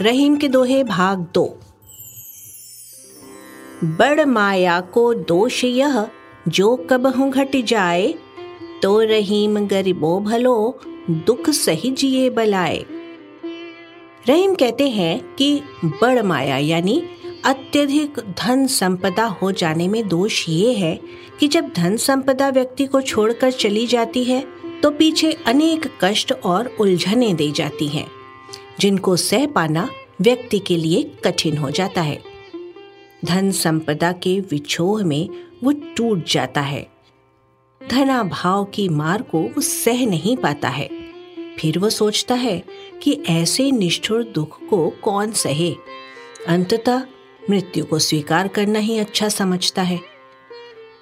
रहीम के दोहे भाग दो। बड़ माया को दोष यह, जो कब हूँ घट जाए तो रहीम गरीबो भलो, दुख सही जिए बलाए। रहीम कहते हैं कि बड़ माया यानी अत्यधिक धन संपदा हो जाने में दोष ये है कि जब धन संपदा व्यक्ति को छोड़कर चली जाती है तो पीछे अनेक कष्ट और उलझने दे जाती हैं, जिनको सह पाना व्यक्ति के लिए कठिन हो जाता है। धन संपदा के विछोह में वो टूट जाता है। धना भाव की मार को वो सह नहीं पाता है। फिर वो सोचता है कि ऐसे निष्ठुर दुख को कौन सहे। अंततः मृत्यु को स्वीकार करना ही अच्छा समझता है।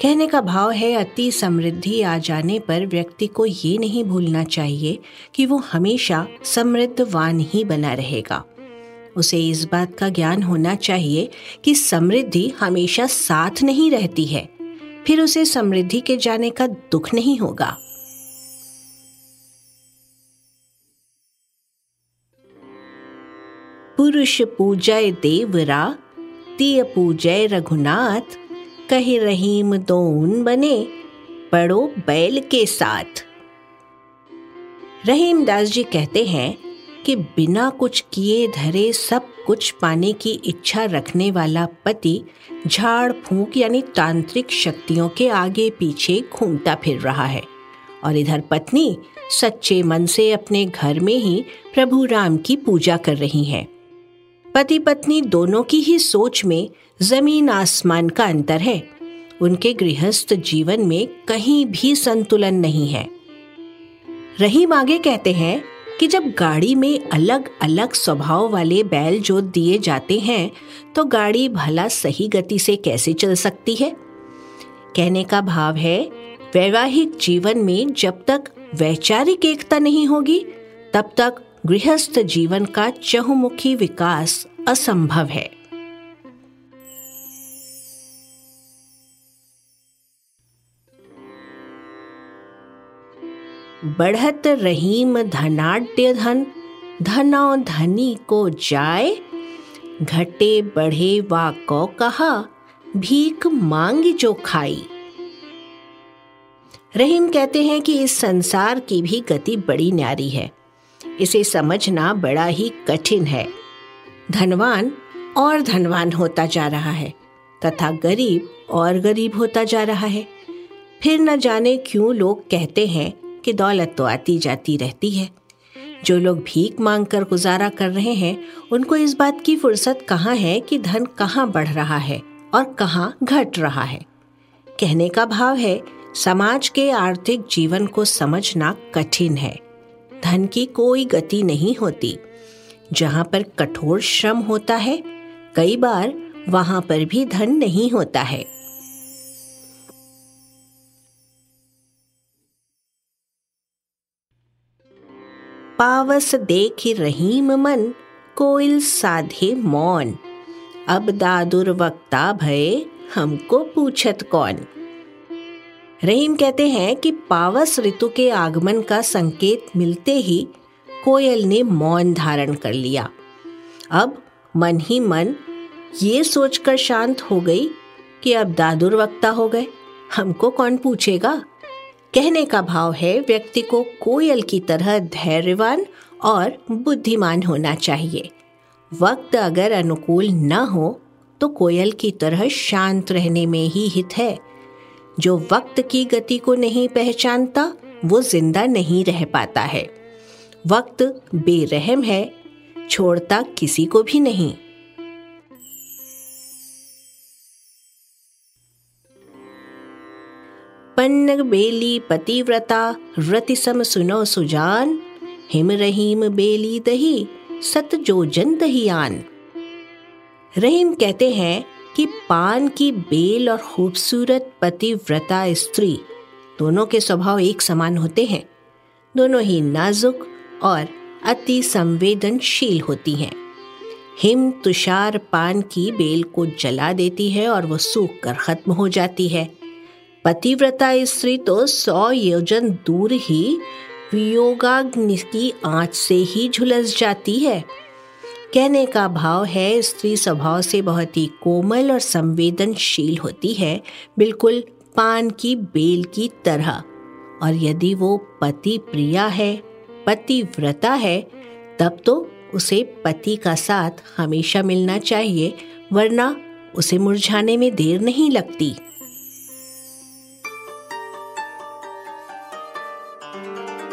कहने का भाव है, अति समृद्धि आ जाने पर व्यक्ति को ये नहीं भूलना चाहिए कि वो हमेशा समृद्धवान ही बना रहेगा। उसे इस बात का ज्ञान होना चाहिए कि समृद्धि हमेशा साथ नहीं रहती है, फिर उसे समृद्धि के जाने का दुख नहीं होगा। पुरुष पूजय देवरा, तीय पूजय रघुनाथ कहे रहीम दोन बने पड़ो बैल के साथ। रहीम दास जी कहते हैं कि बिना कुछ किए धरे सब कुछ पाने की इच्छा रखने वाला पति झाड़, फूंक यानी तांत्रिक शक्तियों के आगे पीछे घूमता फिर रहा है और इधर पत्नी सच्चे मन से अपने घर में ही प्रभु राम की पूजा कर रही हैं। पति पत्नी दोनों की ही सोच में ज़मीन आसमान का अंतर है। उनके गृहस्थ जीवन में कहीं भी संतुलन नहीं है। रहीम आगे कहते हैं कि जब गाड़ी में अलग अलग स्वभाव वाले बैल जोत दिए जाते हैं तो गाड़ी भला सही गति से कैसे चल सकती है? कहने का भाव है, वैवाहिक जीवन में जब तक वैचारिक एकता नहीं होगी, तब तक गृहस्थ जीवन का चहुमुखी विकास असंभव है। बढ़त रहीम धनाढ़ धन, धनौ धनी को जाए घटे बढ़े वा को कहा भीख मांग जो खाई। रहीम कहते हैं कि इस संसार की भी गति बड़ी न्यारी है। इसे समझना बड़ा ही कठिन है। धनवान और धनवान होता जा रहा है, तथा गरीब और गरीब होता जा रहा है। फिर न जाने क्यों लोग कहते हैं कि दौलत तो आती जाती रहती है। जो लोग भीख मांग कर गुजारा कर रहे हैं, उनको इस बात की फुर्सत कहाँ है कि धन कहाँ बढ़ रहा है और कहाँ घट रहा है। कहने का भाव है, समाज के आर्थिक जीवन को समझना कठिन है। धन की कोई गति नहीं होती। जहाँ पर कठोर श्रम होता है, कई बार वहाँ पर भी धन नहीं होता है। पावस देख रहीम मन कोयल साधे मौन। अब दादुर वक्ता भय, हमको पूछत कौन? रहीम कहते हैं कि पावस ऋतु के आगमन का संकेत मिलते ही कोयल ने मौन धारण कर लिया। अब मन ही मन ये सोचकर शांत हो गई कि अब दादुर वक्ता हो गए, हमको कौन पूछेगा? कहने का भाव है, व्यक्ति को कोयल की तरह धैर्यवान और बुद्धिमान होना चाहिए। वक्त अगर अनुकूल न हो तो कोयल की तरह शांत रहने में ही हित है। जो वक्त की गति को नहीं पहचानता, वो ज़िंदा नहीं रह पाता है। वक्त बेरहम है, छोड़ता किसी को भी नहीं। पन्न बेली पतिव्रता, रति सम सुनो सुजान। हिम रहीम बेली दही, सत जो जन दहियान रहीम कहते हैं कि पान की बेल और खूबसूरत पतिव्रता स्त्री, दोनों के स्वभाव एक समान होते हैं। दोनों ही नाजुक और अति संवेदनशील होती हैं। हिम तुषार पान की बेल को जला देती है और वो सूख कर खत्म हो जाती है। पतिव्रता स्त्री तो सौ योजन दूर ही वियोगाग्नि की आँच से ही झुलस जाती है। कहने का भाव है, स्त्री स्वभाव से बहुत ही कोमल और संवेदनशील होती है, बिल्कुल पान की बेल की तरह। और यदि वो पति प्रिया है, पतिव्रता है, तब तो उसे पति का साथ हमेशा मिलना चाहिए, वरना उसे मुरझाने में देर नहीं लगती। Thank you.